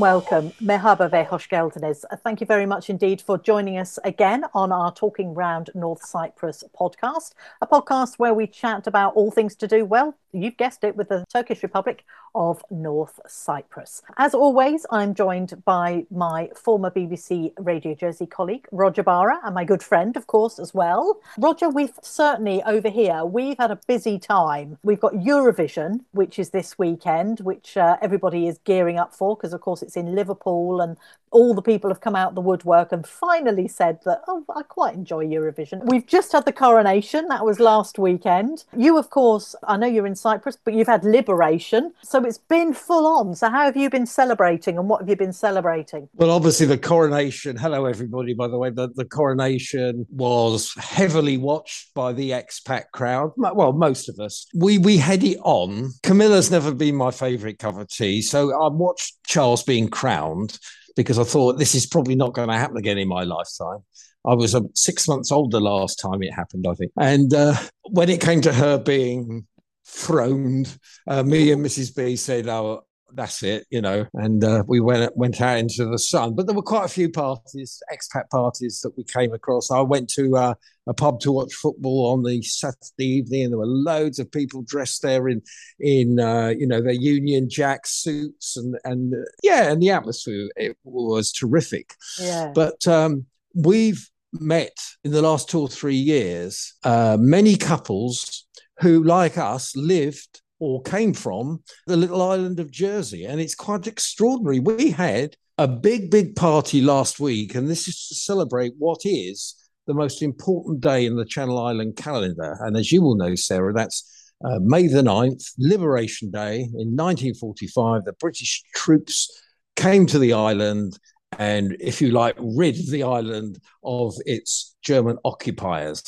Welcome. Mehaba ve hoş geldiniz. Thank you very much indeed for joining us again on our Talking Round North Cyprus podcast, a podcast where we chat about all things to do, well, you've guessed it, with the Turkish Republic of North Cyprus. As always, I'm joined by my former BBC Radio Jersey colleague, Roger Barra, and my good friend, of course, as well. Roger, we've certainly over here, we've had a busy time. We've got Eurovision, which is this weekend, which uh, everybody is gearing up for, because of course it's in Liverpool and all the people have come out the woodwork and finally said that, oh, I quite enjoy Eurovision. We've just had the coronation, that was last weekend. You, of course, I know you're in Cyprus, but you've had Liberation. So it's been full on. So, how have you been celebrating and what have you been celebrating? Well, obviously, the coronation, hello, everybody, by the way, the, the coronation was heavily watched by the expat crowd. Well, most of us. We, we had it on. Camilla's never been my favourite of tea. So, I watched Charles being crowned because I thought this is probably not going to happen again in my lifetime. I was uh, six months old the last time it happened, I think. And uh, when it came to her being throned, uh, me and Mrs. B said, "Oh, that's it," you know. And uh, we went went out into the sun. But there were quite a few parties, expat parties that we came across. I went to uh, a pub to watch football on the Saturday evening, and there were loads of people dressed there in in uh, you know their Union Jack suits, and and uh, yeah, and the atmosphere it was terrific. Yeah. But um, we've met in the last two or three years uh, many couples who, like us, lived or came from the little island of Jersey, and it's quite extraordinary. We had a big, big party last week, and this is to celebrate what is the most important day in the Channel Island calendar. And as you will know, Sarah, that's uh, May the 9th, Liberation Day in 1945. The British troops came to the island and, if you like, rid the island of its German occupiers.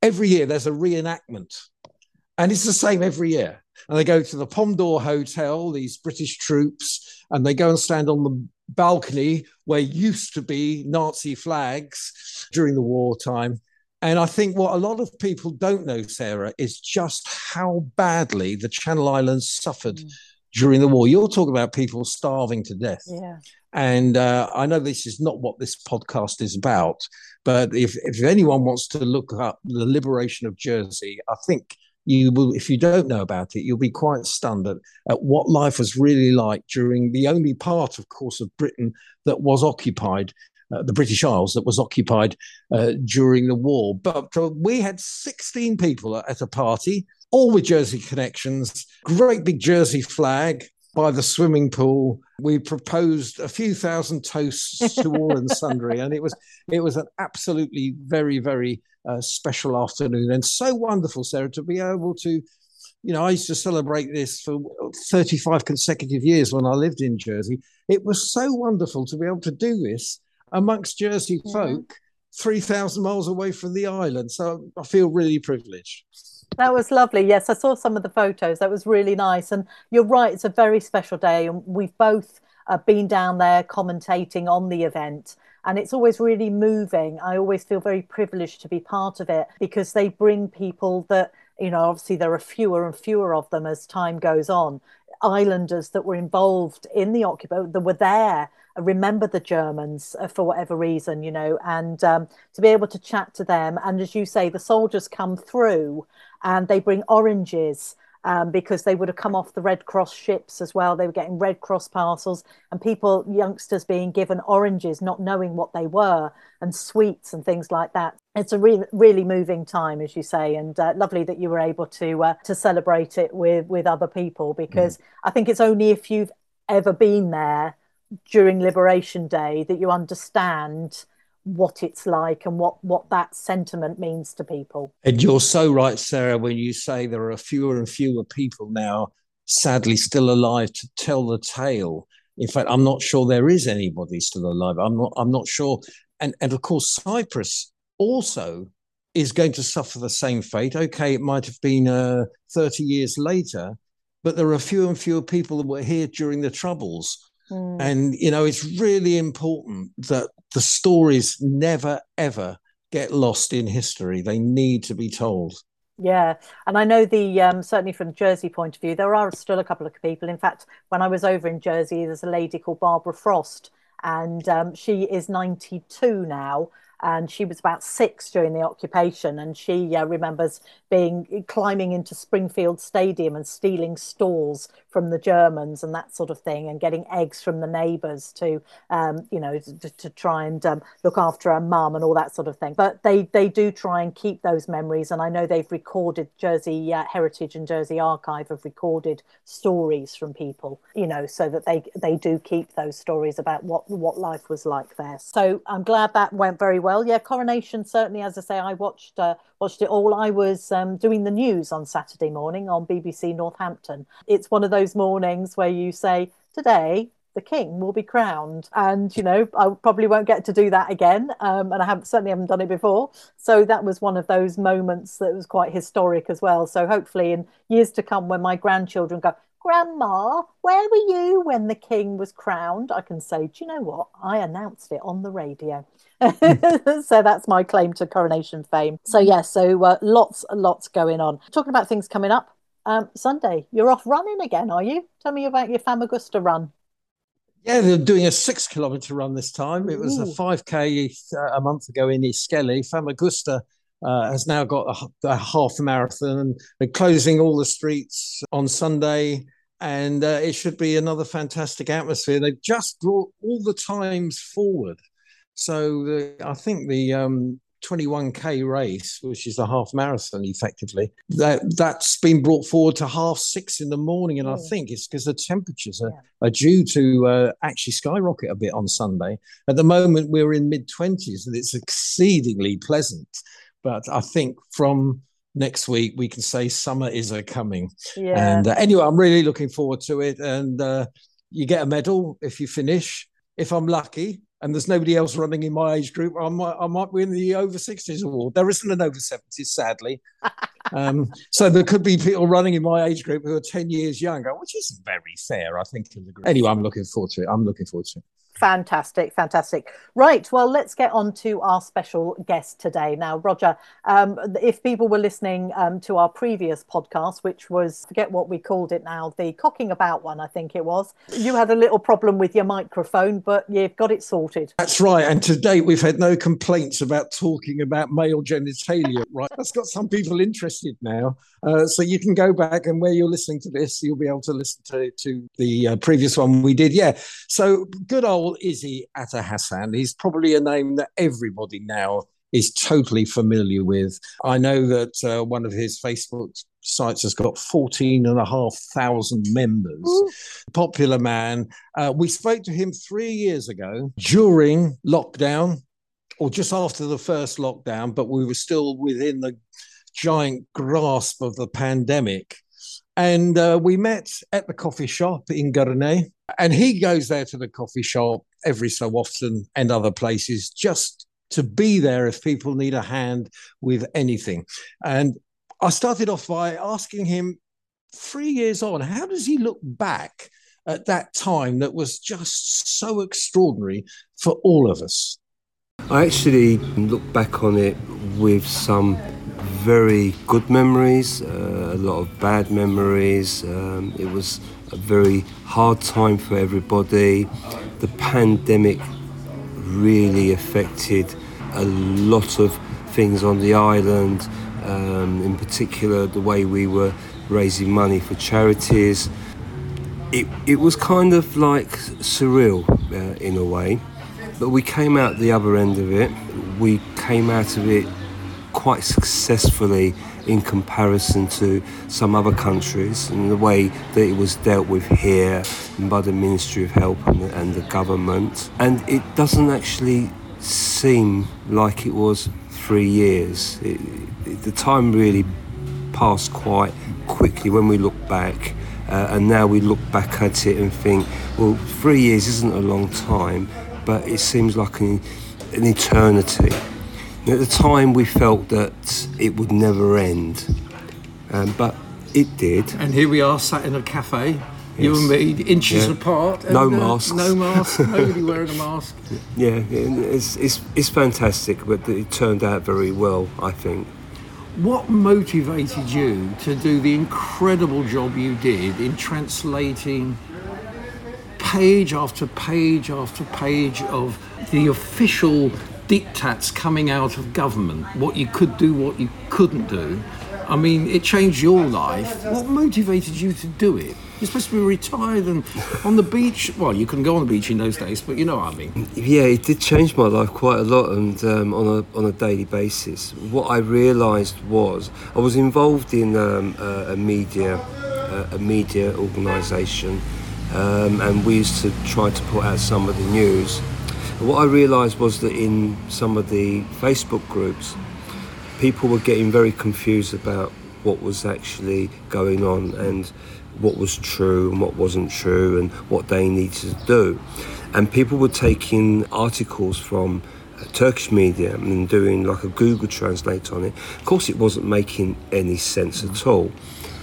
Every year there's a reenactment, and it's the same every year. And they go to the Pomme d'Or Hotel, these British troops, and they go and stand on the balcony where used to be Nazi flags during the wartime. And I think what a lot of people don't know, Sarah, is just how badly the Channel Islands suffered mm. during the war. You're talking about people starving to death. Yeah. And uh, I know this is not what this podcast is about, but if, if anyone wants to look up the liberation of Jersey, I think you will, if you don't know about it, you'll be quite stunned at, at what life was really like during the only part, of course, of Britain that was occupied. Uh, the British Isles that was occupied uh, during the war. But uh, we had 16 people at a party, all with Jersey connections, great big Jersey flag, by the swimming pool. We proposed a few thousand toasts to all and sundry, and it was it was an absolutely very very uh, special afternoon and so wonderful, Sarah, to be able to. You know, I used to celebrate this for 35 consecutive years when I lived in Jersey. It was so wonderful to be able to do this amongst Jersey yeah. folk 3,000 miles away from the island. So I feel really privileged. That was lovely. Yes, I saw some of the photos. That was really nice. And you're right, it's a very special day. And we've both uh, been down there commentating on the event. And it's always really moving. I always feel very privileged to be part of it because they bring people that, you know, obviously there are fewer and fewer of them as time goes on. Islanders that were involved in the occupation, that were there remember the Germans uh, for whatever reason, you know, and um, to be able to chat to them. And as you say, the soldiers come through and they bring oranges um, because they would have come off the Red Cross ships as well. They were getting Red Cross parcels and people, youngsters being given oranges, not knowing what they were, and sweets and things like that. It's a really, really moving time, as you say, and uh, lovely that you were able to uh, to celebrate it with with other people because mm. I think it's only if you've ever been there during Liberation Day that you understand what it's like and what what that sentiment means to people. And you're so right, Sarah, when you say there are fewer and fewer people now, sadly, still alive to tell the tale. In fact, I'm not sure there is anybody still alive. I'm not. I'm not sure. And and of course, Cyprus also is going to suffer the same fate. Okay, it might have been uh, 30 years later, but there are fewer and fewer people that were here during the Troubles Mm. And, you know, it's really important that the stories never, ever get lost in history. They need to be told. Yeah, and I know the um, certainly from Jersey point of view, there are still a couple of people. In fact, when I was over in Jersey, there's a lady called Barbara Frost, and um, she is 92 now, and she was about six during the occupation and she uh, remembers being climbing into springfield stadium and stealing stores from the germans and that sort of thing and getting eggs from the neighbors to um, you know to, to try and um, look after her mum and all that sort of thing but they they do try and keep those memories and i know they've recorded jersey uh, heritage and jersey archive have recorded stories from people you know so that they they do keep those stories about what what life was like there so i'm glad that went very well well. Yeah, Coronation certainly, as I say, I watched uh, watched it all. I was um, doing the news on Saturday morning on BBC Northampton. It's one of those mornings where you say today the king will be crowned and you know i probably won't get to do that again um, and i have certainly haven't done it before so that was one of those moments that was quite historic as well so hopefully in years to come when my grandchildren go grandma where were you when the king was crowned i can say do you know what i announced it on the radio so that's my claim to coronation fame. So yes, yeah, so uh, lots, lots going on. Talking about things coming up. Um, Sunday, you're off running again, are you? Tell me about your Famagusta run. Yeah, they're doing a six kilometre run this time. It was Ooh. a 5K uh, a month ago in Iskele. Famagusta uh, has now got a, a half marathon. They're closing all the streets on Sunday, and uh, it should be another fantastic atmosphere. They've just brought all the times forward so the, I think the um, 21k race, which is a half marathon, effectively, that that's been brought forward to half six in the morning, and I think it's because the temperatures are, yeah. are due to uh, actually skyrocket a bit on Sunday. At the moment, we're in mid 20s, and it's exceedingly pleasant. But I think from next week we can say summer is a coming. Yeah. And uh, anyway, I'm really looking forward to it, and uh, you get a medal if you finish. If I'm lucky, and there's nobody else running in my age group, I might, I might win the over 60s award. There isn't an over 70s, sadly. um, so there could be people running in my age group who are 10 years younger, which is very fair, I think. in the group. Anyway, I'm looking forward to it. I'm looking forward to it. Fantastic, fantastic. Right, well, let's get on to our special guest today. Now, Roger, um, if people were listening um, to our previous podcast, which was, forget what we called it now, the cocking about one, I think it was, you had a little problem with your microphone, but you've got it sorted. That's right. And to date, we've had no complaints about talking about male genitalia, right? That's got some people interested now. Uh, so you can go back and where you're listening to this, you'll be able to listen to, to the uh, previous one we did. Yeah. So good old Issy Atahasan. He's probably a name that everybody now is totally familiar with. I know that uh, one of his Facebook sites has got 14 and a half thousand members. Ooh. Popular man. Uh, we spoke to him three years ago during lockdown or just after the first lockdown, but we were still within the giant grasp of the pandemic. And uh, we met at the coffee shop in Girne. And he goes there to the coffee shop every so often and other places just to be there if people need a hand with anything. And I started off by asking him three years on, how does he look back at that time that was just so extraordinary for all of us? I actually look back on it with some very good memories, uh, a lot of bad memories. Um, it was a very hard time for everybody. The pandemic really affected a lot of things on the island, um, in particular, the way we were raising money for charities. It, it was kind of like surreal uh, in a way, but we came out the other end of it. We came out of it quite successfully in comparison to some other countries and the way that it was dealt with here by the Ministry of Health and the, and the government. And it doesn't actually seem like it was three years. It, it, the time really passed quite quickly when we look back. Uh, and now we look back at it and think, well, three years isn't a long time, but it seems like an, an eternity. At the time, we felt that it would never end, um, but it did. And here we are, sat in a cafe, yes. you and me, inches yeah. apart. And, no uh, masks. No mask. Nobody wearing a mask. Yeah, it's, it's, it's fantastic, but it turned out very well, I think. what motivated you to do the incredible job you did in translating page after page after page of the official diktats coming out of government, what you could do, what you couldn't do. I mean, it changed your life. What motivated you to do it? You're supposed to be retired and on the beach. Well, you couldn't go on the beach in those days, but you know what I mean. Yeah, it did change my life quite a lot, and um, on a on a daily basis. What I realised was I was involved in um, a, a media a media organisation, um, and we used to try to put out some of the news. And what I realised was that in some of the Facebook groups, people were getting very confused about what was actually going on and what was true and what wasn't true and what they needed to do. And people were taking articles from uh, Turkish media and doing like a Google translate on it. Of course, it wasn't making any sense at all.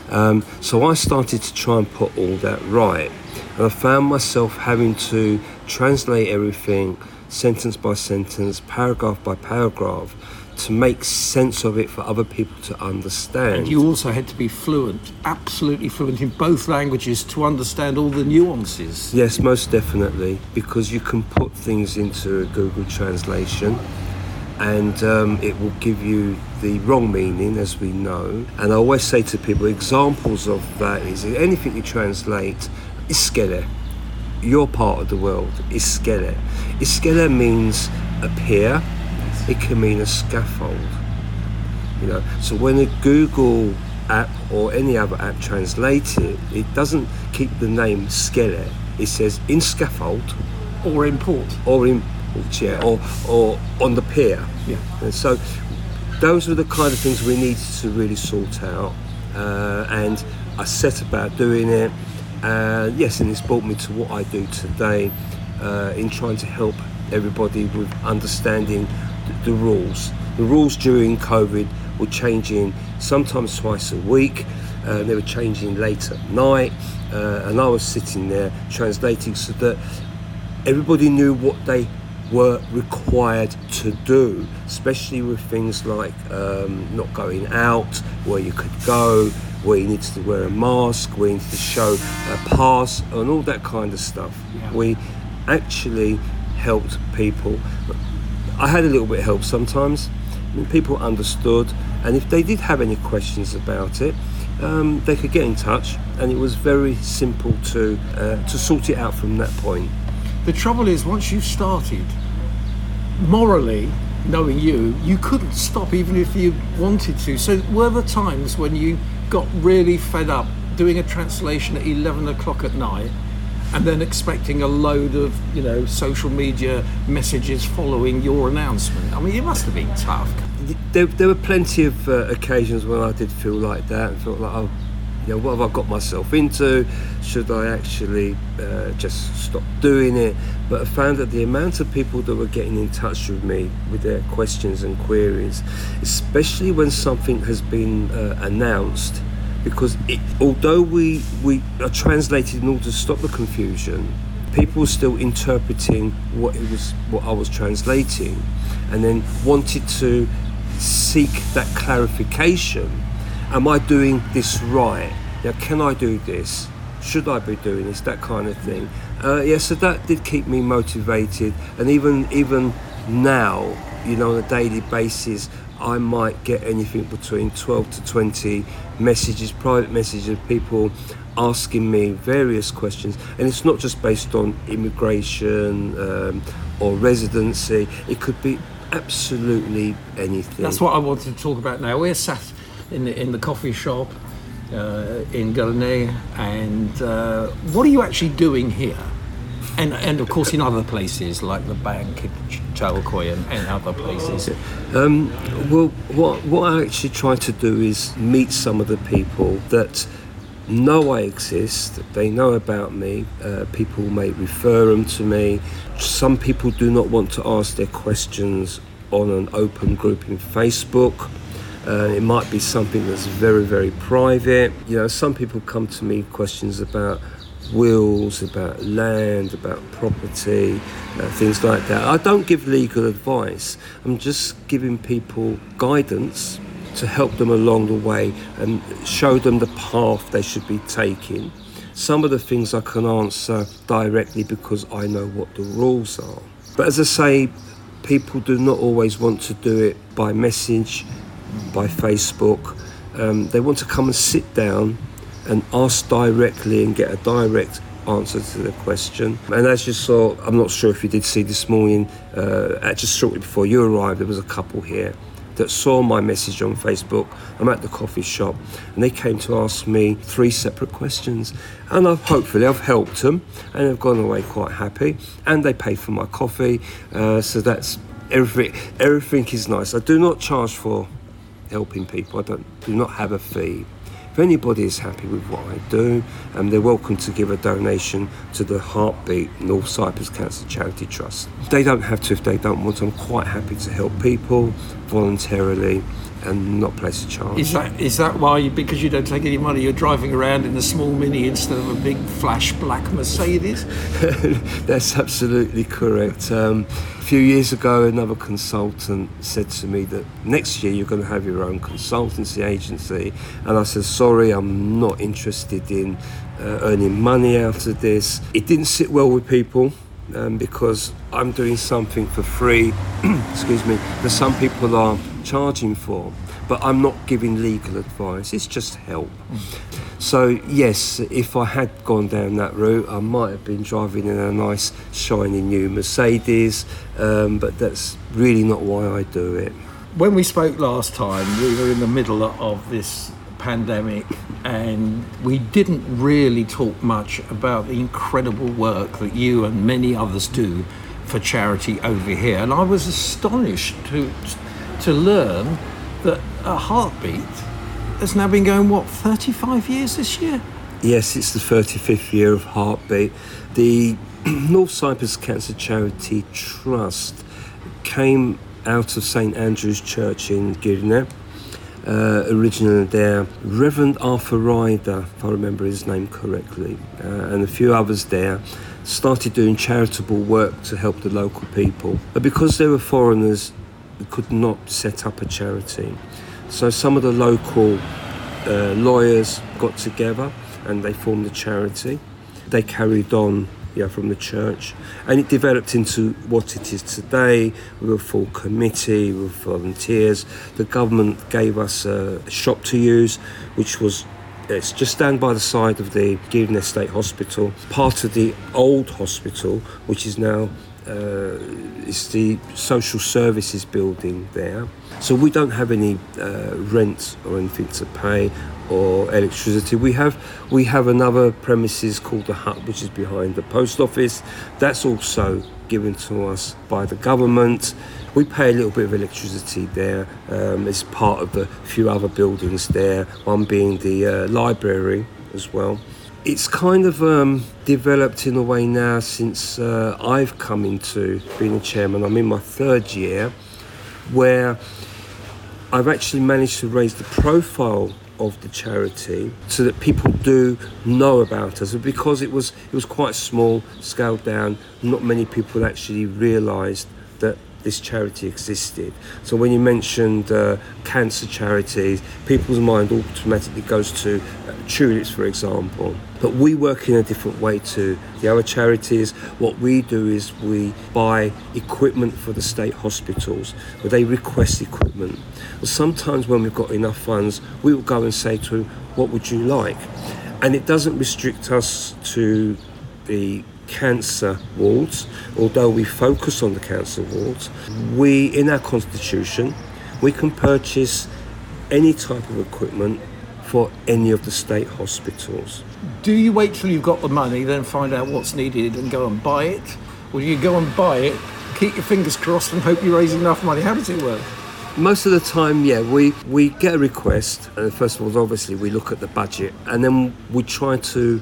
Um, so I started to try and put all that right. And I found myself having to translate everything sentence by sentence, paragraph by paragraph, to make sense of it for other people to understand. And you also had to be fluent, absolutely fluent in both languages to understand all the nuances. Yes, most definitely, because you can put things into a Google translation and um, it will give you the wrong meaning, as we know. And I always say to people, examples of that is anything you translate, iskele, your part of the world, is iskele. Iskele means a pier, it can mean a scaffold. You know, so when a Google app or any other app translates it, it doesn't keep the name Skele. It says in scaffold or in port or in port, yeah, or or on the pier. Yeah. And so those were the kind of things we needed to really sort out, uh, and I set about doing it. Uh, yes, and it's brought me to what I do today uh, in trying to help everybody with understanding the rules. The rules during COVID were changing sometimes twice a week. Uh, they were changing late at night, uh, and I was sitting there translating so that everybody knew what they were required to do, especially with things like um, not going out, where you could go, where you needed to wear a mask, where you needed to show a pass, and all that kind of stuff. Yeah. We actually helped people I had a little bit of help sometimes. I mean, people understood, and if they did have any questions about it, um, they could get in touch, and it was very simple to uh, to sort it out from that point. The trouble is, once you started, morally, knowing you, you couldn't stop even if you wanted to. So, were there times when you got really fed up doing a translation at 11 o'clock at night and then expecting a load of you know social media messages following your announcement. I mean, it must have been tough. There, there were plenty of uh, occasions when I did feel like that and felt like, oh, you know, what have I got myself into? Should I actually uh, just stop doing it? But I found that the amount of people that were getting in touch with me with their questions and queries, especially when something has been uh, announced because it, although we, we are translated in order to stop the confusion, people were still interpreting what it was what I was translating and then wanted to seek that clarification. Am I doing this right? Now, can I do this? Should I be doing this? That kind of thing. Uh, yeah, so that did keep me motivated, and even even now, you know, on a daily basis, I might get anything between 12 to 20 messages, private messages of people asking me various questions. And it's not just based on immigration um, or residency, it could be absolutely anything. That's what I wanted to talk about now. We're sat in the, in the coffee shop uh, in Galené, and uh, what are you actually doing here? And, and of course in other places like the bank in Çatalköy and, and other places. Um, well, what, what I actually try to do is meet some of the people that know I exist, they know about me, uh, people may refer them to me. Some people do not want to ask their questions on an open group in Facebook. Uh, it might be something that's very, very private. You know, some people come to me questions about wills, about land, about property, uh, things like that. I don't give legal advice. I'm just giving people guidance to help them along the way and show them the path they should be taking. Some of the things I can answer directly because I know what the rules are. But as I say, people do not always want to do it by message, by Facebook. Um, they want to come and sit down and ask directly and get a direct answer to the question. And as you saw, I'm not sure if you did see this morning, uh, just shortly before you arrived, there was a couple here that saw my message on Facebook. I'm at the coffee shop, and they came to ask me three separate questions. And I've hopefully I've helped them, and they've gone away quite happy. And they paid for my coffee, uh, so that's everything. Everything is nice. I do not charge for helping people. I don't do not have a fee. If anybody is happy with what I do, um, they're welcome to give a donation to the Heartbeat North Cyprus Cancer Charity Trust. They don't have to if they don't want. I'm quite happy to help people voluntarily and not place a charge. Is that is that why? You, because you don't take any money, you're driving around in a small mini instead of a big flash black Mercedes. That's absolutely correct. Um, a few years ago, another consultant said to me that next year you're going to have your own consultancy agency, and I said, "Sorry, I'm not interested in uh, earning money out of this." It didn't sit well with people. Um, because I'm doing something for free, excuse me, that some people are charging for, but I'm not giving legal advice, it's just help. So, yes, if I had gone down that route, I might have been driving in a nice, shiny new Mercedes, um, but that's really not why I do it. When we spoke last time, we were in the middle of this pandemic and we didn't really talk much about the incredible work that you and many others do for charity over here. And I was astonished to to learn that a heartbeat has now been going what 35 years this year. Yes, it's the 35th year of Heartbeat. The North Cyprus Cancer Charity Trust came out of St Andrew's Church in Girne. Uh, originally there, Reverend Arthur Ryder, if I remember his name correctly, uh, and a few others there, started doing charitable work to help the local people. But because they were foreigners, we could not set up a charity. So some of the local uh, lawyers got together and they formed a charity. They carried on yeah, from the church and it developed into what it is today with a full committee with volunteers. The government gave us a shop to use, which was it's just down by the side of the Girne State Hospital, part of the old hospital, which is now uh, it's the social services building there. So we don't have any uh, rent or anything to pay or electricity. We have we have another premises called the hut, which is behind the post office. That's also given to us by the government. We pay a little bit of electricity there. Um, it's part of the few other buildings there. One being the uh, library as well it's kind of um, developed in a way now since uh, I've come into being a chairman. I'm in my third year, where I've actually managed to raise the profile of the charity so that people do know about us. Because it was it was quite small, scaled down, not many people actually realised that this charity existed. So when you mentioned uh, cancer charities, people's mind automatically goes to uh, tulips, for example. But we work in a different way to the other charities. What we do is we buy equipment for the state hospitals, where they request equipment. Well, sometimes when we've got enough funds, we will go and say to them, "What would you like?" And it doesn't restrict us to the cancer wards, although we focus on the cancer wards, we, in our constitution, we can purchase any type of equipment for any of the state hospitals. Do you wait till you've got the money, then find out what's needed and go and buy it? Or do you go and buy it, keep your fingers crossed and hope you raise enough money? How does it work? Most of the time, yeah, we, we get a request, and first of all, obviously, we look at the budget, and then we try to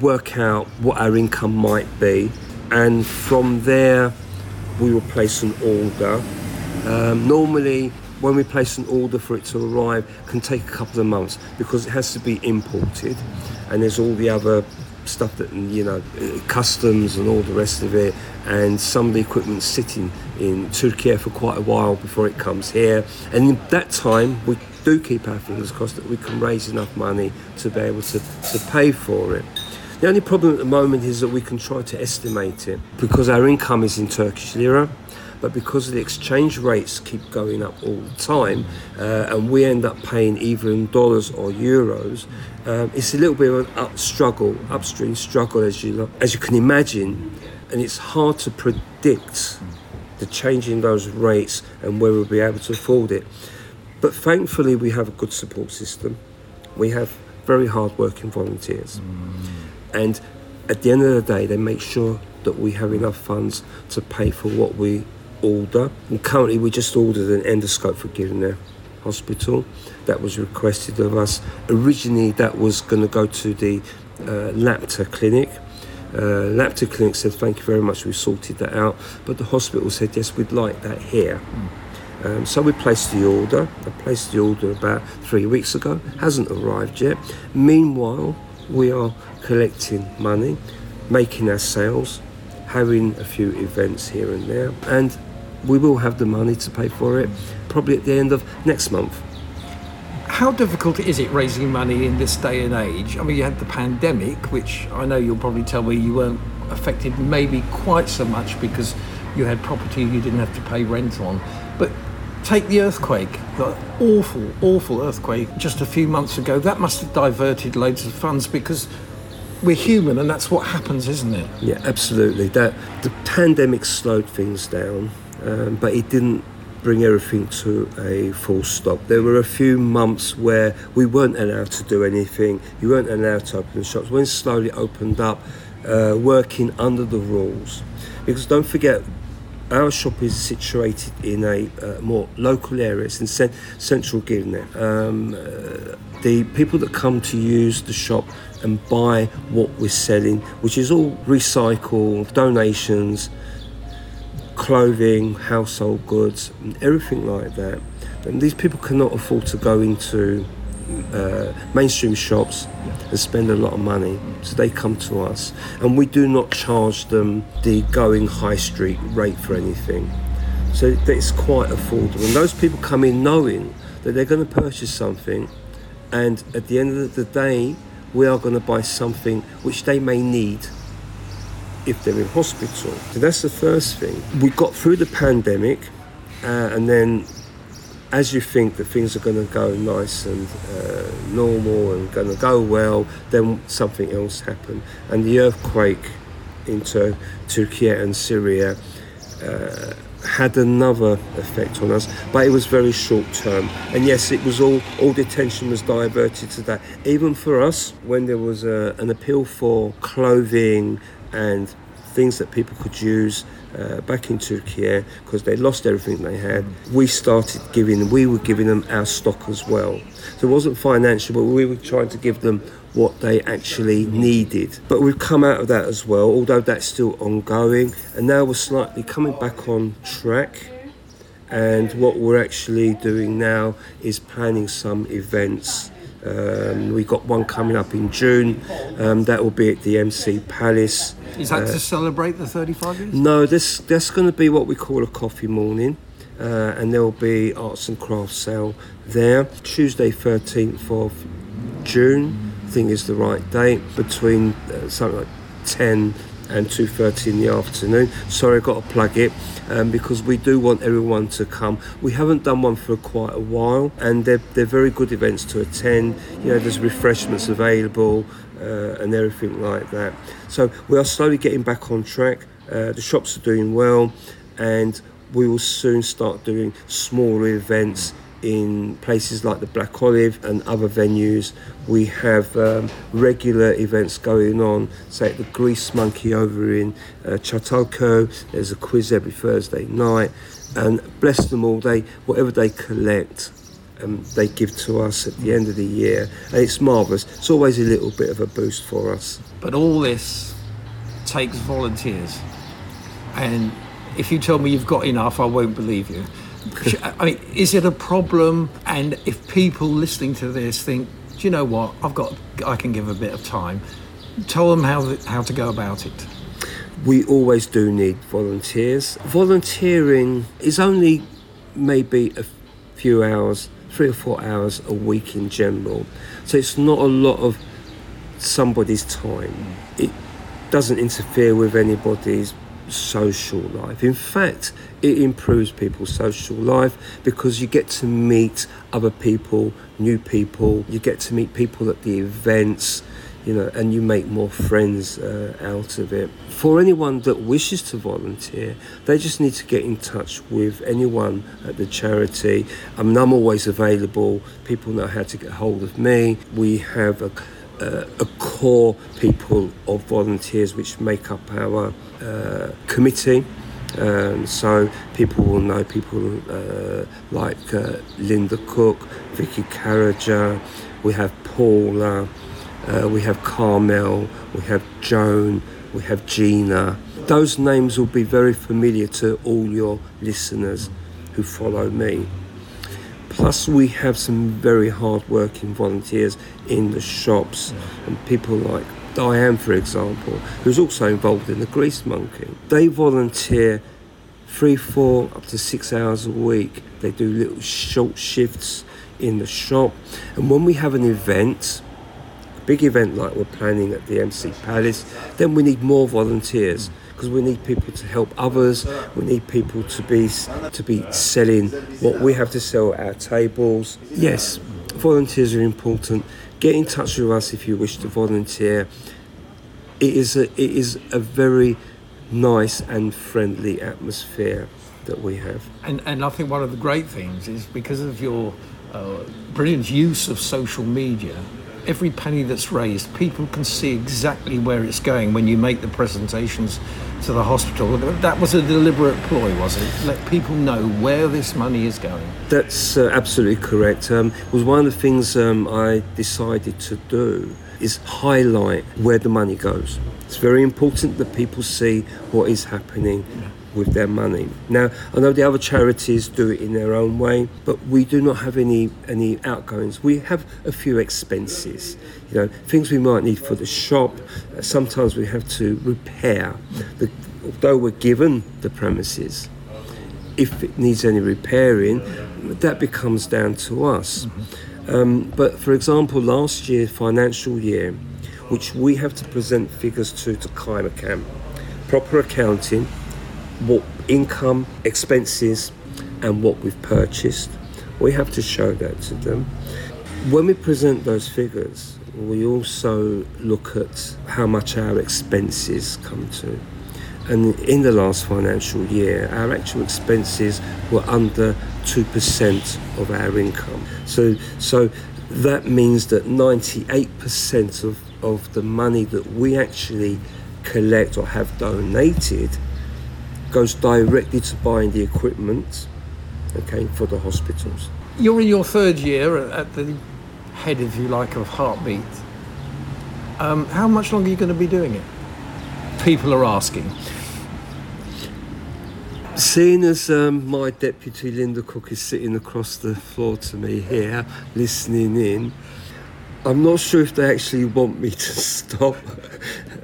work out what our income might be, and from there we will place an order. Um, normally, when we place an order for it to arrive, can take a couple of months because it has to be imported, and there's all the other stuff that you know, customs and all the rest of it, and some of the equipment sitting in Turkey for quite a while before it comes here. And in that time, we do keep our fingers crossed that we can raise enough money to be able to, to pay for it. The only problem at the moment is that we can try to estimate it because our income is in Turkish lira but because the exchange rates keep going up all the time, uh, and we end up paying either in dollars or euros, um, it's a little bit of an up struggle, upstream struggle, as you as you can imagine, and it's hard to predict the change in those rates and where we'll be able to afford it. But thankfully, we have a good support system. We have very hard-working volunteers, mm. and at the end of the day, they make sure that we have enough funds to pay for what we order. And currently, we just ordered an endoscope for Girne Hospital that was requested of us. Originally, that was going to go to the uh, LAPTA clinic. Uh, LAPTA clinic said, Thank you very much, we sorted that out. But the hospital said, Yes, we'd like that here. Um, so we placed the order. I placed the order about three weeks ago. Hasn't arrived yet. Meanwhile, we are collecting money, making our sales, having a few events here and there, and we will have the money to pay for it probably at the end of next month. How difficult is it raising money in this day and age? I mean, you had the pandemic, which I know you'll probably tell me you weren't affected maybe quite so much because you had property you didn't have to pay rent on. But take the earthquake, the awful, awful earthquake just a few months ago. That must have diverted loads of funds because we're human and that's what happens, isn't it? Yeah, absolutely. That the pandemic slowed things down um, but it didn't bring everything to a full stop. There were a few months where we weren't allowed to do anything. You weren't allowed to open the shops. When slowly opened up, uh, working under the rules, because don't forget. Our shop is situated in a uh, more local area. It's in cent- central Girne. Um, uh, the people that come to use the shop and buy what we're selling, which is all recycled donations, clothing, household goods, and everything like that. And these people cannot afford to go into uh, mainstream shops and spend a lot of money, so they come to us, and we do not charge them the going high street rate for anything. So it's quite affordable. And those people come in knowing that they're going to purchase something, and at the end of the day, we are going to buy something which they may need if they're in hospital. So that's the first thing. We got through the pandemic, uh, and then as you think that things are going to go nice and uh, normal and going to go well, then something else happened. And the earthquake into Turkey and Syria uh, had another effect on us, but it was very short term. And yes, it was all all the attention was diverted to that. Even for us, when there was a, an appeal for clothing and things that people could use uh, back in Turkey because they lost everything they had. We started giving, we were giving them our stock as well. So it wasn't financial, but we were trying to give them what they actually needed. But we've come out of that as well, although that's still ongoing. And now we're slightly coming back on track. And what we're actually doing now is planning some events um, we got one coming up in June. Um, that will be at the MC Palace. Is that uh, to celebrate the 35 years? No, this that's going to be what we call a coffee morning. Uh, and there will be arts and crafts sale there. Tuesday, 13th of June, I think is the right date, between uh, something like 10 and 2.30 in the afternoon. Sorry, I've got to plug it um, because we do want everyone to come. We haven't done one for quite a while and they're, they're very good events to attend. You know, there's refreshments available uh, and everything like that. So we are slowly getting back on track. Uh, the shops are doing well and we will soon start doing smaller events in places like the Black Olive and other venues. We have um, regular events going on, say at the Grease Monkey over in uh, Çatalköy. There's a quiz every Thursday night, and bless them all, they whatever they collect. Um, they give to us at the end of the year, and it's marvellous. It's always a little bit of a boost for us. But all this takes volunteers, and if you tell me you've got enough, I won't believe you. I mean, is it a problem? And if people listening to this think, do you know what? I've got, I can give a bit of time. Tell them how, how to go about it. We always do need volunteers. Volunteering is only maybe a few hours, three or four hours a week in general. So it's not a lot of somebody's time. It doesn't interfere with anybody's social life. In fact, it improves people's social life because you get to meet other people, new people, you get to meet people at the events, you know, and you make more friends uh, out of it. For anyone that wishes to volunteer, they just need to get in touch with anyone at the charity. I mean, I'm always available. People know how to get hold of me. We have a uh, a core people of volunteers which make up our uh, committee. Um, so people will know people uh, like uh, Linda Cook, Vicky Carriger, we have Paula, uh, we have Carmel, we have Joan, we have Gina. Those names will be very familiar to all your listeners who follow me. Plus, we have some very hard-working volunteers in the shops, and people like Diane, for example, who's also involved in the Grease Monkey. They volunteer three, four, up to six hours a week. They do little short shifts in the shop, and when we have an event, big event like we're planning at the MC Palace, then we need more volunteers because we need people to help others. We need people to be to be selling what we have to sell at our tables. Yes, volunteers are important. Get in touch with us if you wish to volunteer. It is a it is a very nice and friendly atmosphere that we have. And and I think one of the great things is because of your uh, brilliant use of social media every penny that's raised, people can see exactly where it's going when you make the presentations to the hospital. That was a deliberate ploy, was it? Let people know where this money is going. That's uh, absolutely correct. Um, it was one of the things um, I decided to do is highlight where the money goes. It's very important that people see what is happening. Yeah with their money. Now, I know the other charities do it in their own way, but we do not have any any outgoings. We have a few expenses, you know, things we might need for the shop. Uh, sometimes we have to repair. The, although we're given the premises, if it needs any repairing, that becomes down to us. Um, but for example, last year, financial year, which we have to present figures to to CIMACAM, proper accounting what income, expenses, and what we've purchased. We have to show that to them. When we present those figures, we also look at how much our expenses come to. And in the last financial year, our actual expenses were under 2% of our income. So, so that means that 98% of, of the money that we actually collect or have donated goes directly to buying the equipment, okay, for the hospitals. You're in your third year at the head, if you like, of Heartbeat. Um, how much longer are you going to be doing it? People are asking. Seeing as um, my deputy Linda Cook is sitting across the floor to me here, listening in, I'm not sure if they actually want me to stop.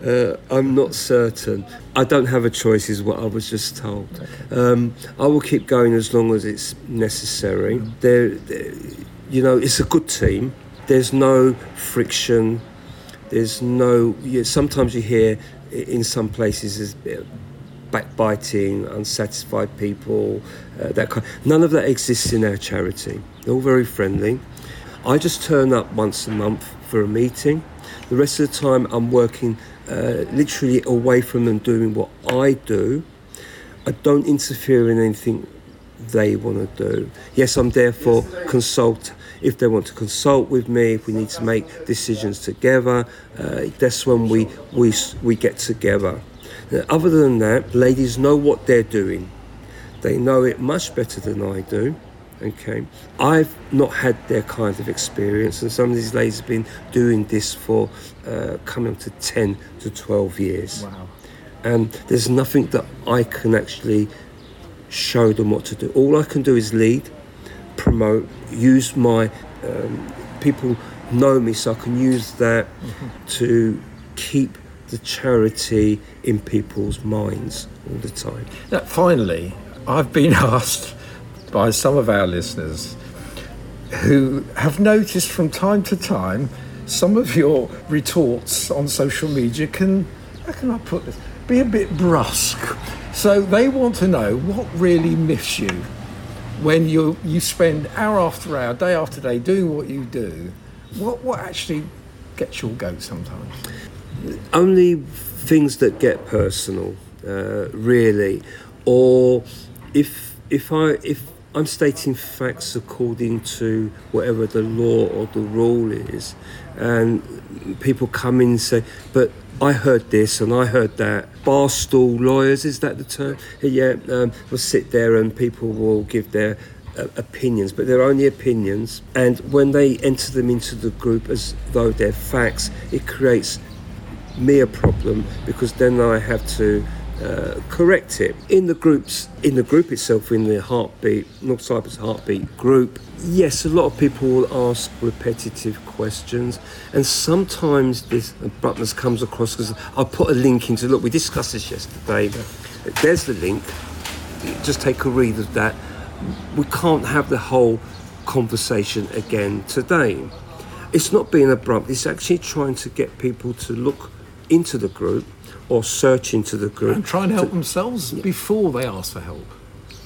Uh, I'm not certain. I don't have a choice, is what I was just told. Um, I will keep going as long as it's necessary. Mm. There, you know, it's a good team. There's no friction. There's no. You, sometimes you hear in some places there's backbiting, unsatisfied people. Uh, that kind. None of that exists in our charity. They're all very friendly. I just turn up once a month for a meeting. The rest of the time, I'm working uh, literally away from them doing what I do. I don't interfere in anything they want to do. Yes, I'm there for consult. If they want to consult with me, if we need to make decisions together, uh, that's when we, we, we get together. Now, other than that, ladies know what they're doing. They know it much better than I do. Okay, I've not had their kind of experience, and some of these ladies have been doing this for uh, coming up to 10 to 12 years. Wow. And there's nothing that I can actually show them what to do. All I can do is lead, promote, use my um, people know me, so I can use that mm-hmm. to keep the charity in people's minds all the time. Now, finally, I've been asked by some of our listeners who have noticed from time to time some of your retorts on social media can, how can I put this, be a bit brusque. So they want to know what really miffs you when you you spend hour after hour, day after day doing what you do. What what actually gets your goat sometimes? Only things that get personal, uh, really, or if if I if I'm stating facts according to whatever the law or the rule is, and people come in and say, but I heard this and I heard that. Barstool lawyers, is that the term? Yeah, um, will sit there and people will give their uh, opinions, but they're only opinions. And when they enter them into the group as though they're facts, it creates me a problem because then I have to uh, correct it in the groups in the group itself in the heartbeat north cyprus heartbeat group yes a lot of people will ask repetitive questions. And sometimes this abruptness comes across because i'll put a link into look we discussed this yesterday there's the link. Just take a read of that. We can't have the whole conversation again today. It's not being abrupt. It's actually trying to get people to look into the group or search into the group. And try and help to, themselves yeah. before they ask for help.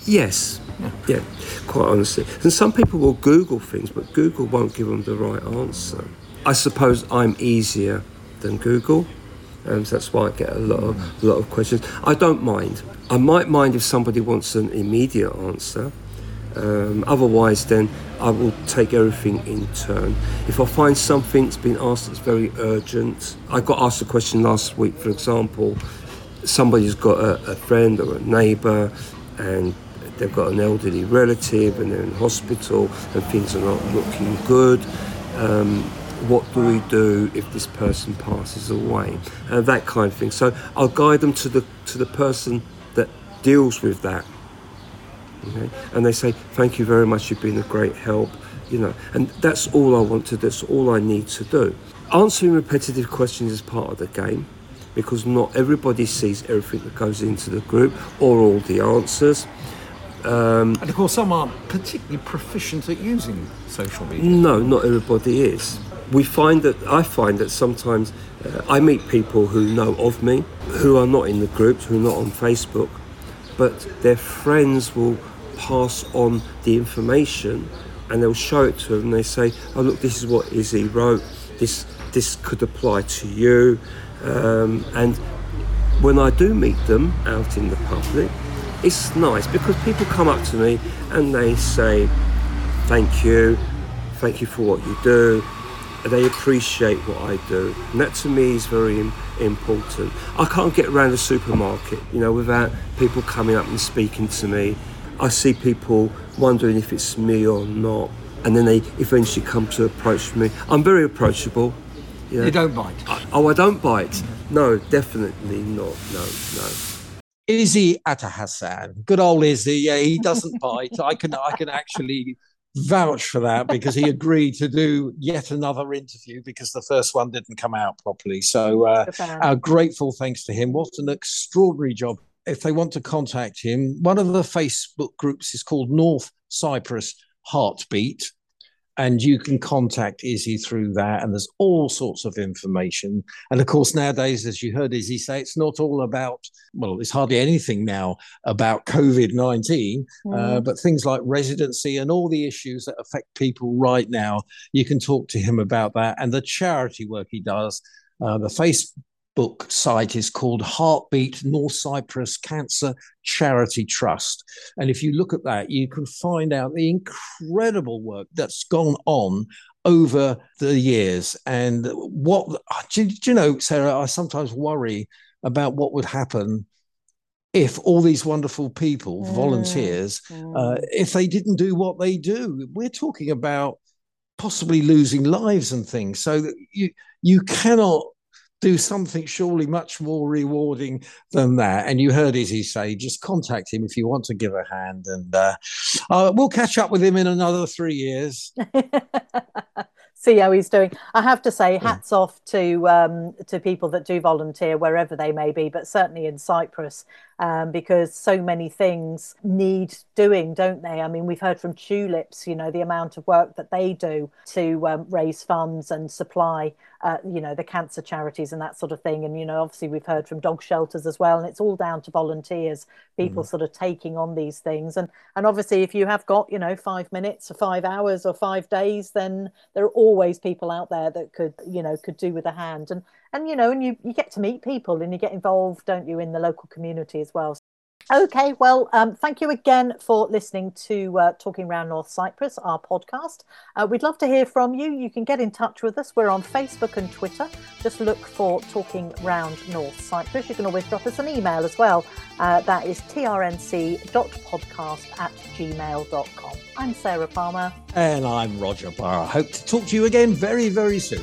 Yes, yeah. yeah, quite honestly. And some people will Google things, but Google won't give them the right answer. I suppose I'm easier than Google, and so that's why I get a lot of a lot of questions. I don't mind. I might mind if somebody wants an immediate answer. Um, otherwise, then I will take everything in turn. If I find something that's been asked that's very urgent, I got asked a question last week, for example, somebody's got a, a friend or a neighbour and they've got an elderly relative and they're in hospital and things are not looking good. Um, what do we do if this person passes away? Uh, that kind of thing. So I'll guide them to the to the person that deals with that Okay? And they say, Thank you very much, you've been a great help. You know, and that's all I want to do, that's all I need to do. Answering repetitive questions is part of the game because not everybody sees everything that goes into the group or all the answers. Um, and of course, some aren't particularly proficient at using social media. No, not everybody is. We find that I find that sometimes uh, I meet people who know of me, who are not in the groups, who are not on Facebook, but their friends will pass on the information and they'll show it to them and they say, oh look, this is what Issy wrote, this, this could apply to you. Um, and when I do meet them out in the public, it's nice because people come up to me and they say, thank you, thank you for what you do, they appreciate what I do. And that to me is very important. I can't get around a supermarket, you know, without people coming up and speaking to me. I see people wondering if it's me or not, and then they eventually come to approach me. I'm very approachable. You, know. you don't bite. I, oh, I don't bite. No, definitely not. No, no. Issy Atahasan, good old Issy. Yeah, he doesn't bite. I can, I can actually vouch for that because he agreed to do yet another interview because the first one didn't come out properly. So, uh, our grateful thanks to him. What an extraordinary job. If they want to contact him, one of the Facebook groups is called North Cyprus Heartbeat and you can contact Issy through that. And there's all sorts of information. And of course, nowadays, as you heard Issy say, it's not all about, well, it's hardly anything now about COVID 19, uh, mm. uh, but things like residency and all the issues that affect people right now. You can talk to him about that and the charity work he does. Uh, the face book site is called Heartbeat North Cyprus Cancer Charity Trust. And if you look at that, you can find out the incredible work that's gone on over the years. And what, do, do you know, Sarah, I sometimes worry about what would happen if all these wonderful people, mm. volunteers, mm. Uh, if they didn't do what they do. We're talking about possibly losing lives and things. So you you cannot do something surely much more rewarding than that. And you heard Issy say, just contact him if you want to give a hand. And uh, uh, we'll catch up with him in another three years. see how he's doing. I have to say, hats off to um, to people that do volunteer wherever they may be, but certainly in Cyprus, um, because so many things need doing, don't they? I mean, we've heard from Tulips, you know, the amount of work that they do to um, raise funds and supply, uh, you know, the cancer charities and that sort of thing. And you know, obviously, we've heard from dog shelters as well, and it's all down to volunteers, people mm. sort of taking on these things. And and obviously, if you have got you know five minutes or five hours or five days, then there are always people out there that could you know could do with a hand. And and you know, and you you get to meet people and you get involved, don't you, in the local community as well. Okay, well, um, thank you again for listening to uh, Talking Round North Cyprus, our podcast. Uh, we'd love to hear from you. You can get in touch with us. We're on Facebook and Twitter. Just look for Talking Round North Cyprus. You can always drop us an email as well. Uh, that is trnc.podcast at gmail.com. I'm Sarah Palmer. And I'm Roger Barr. Hope to talk to you again very, very soon.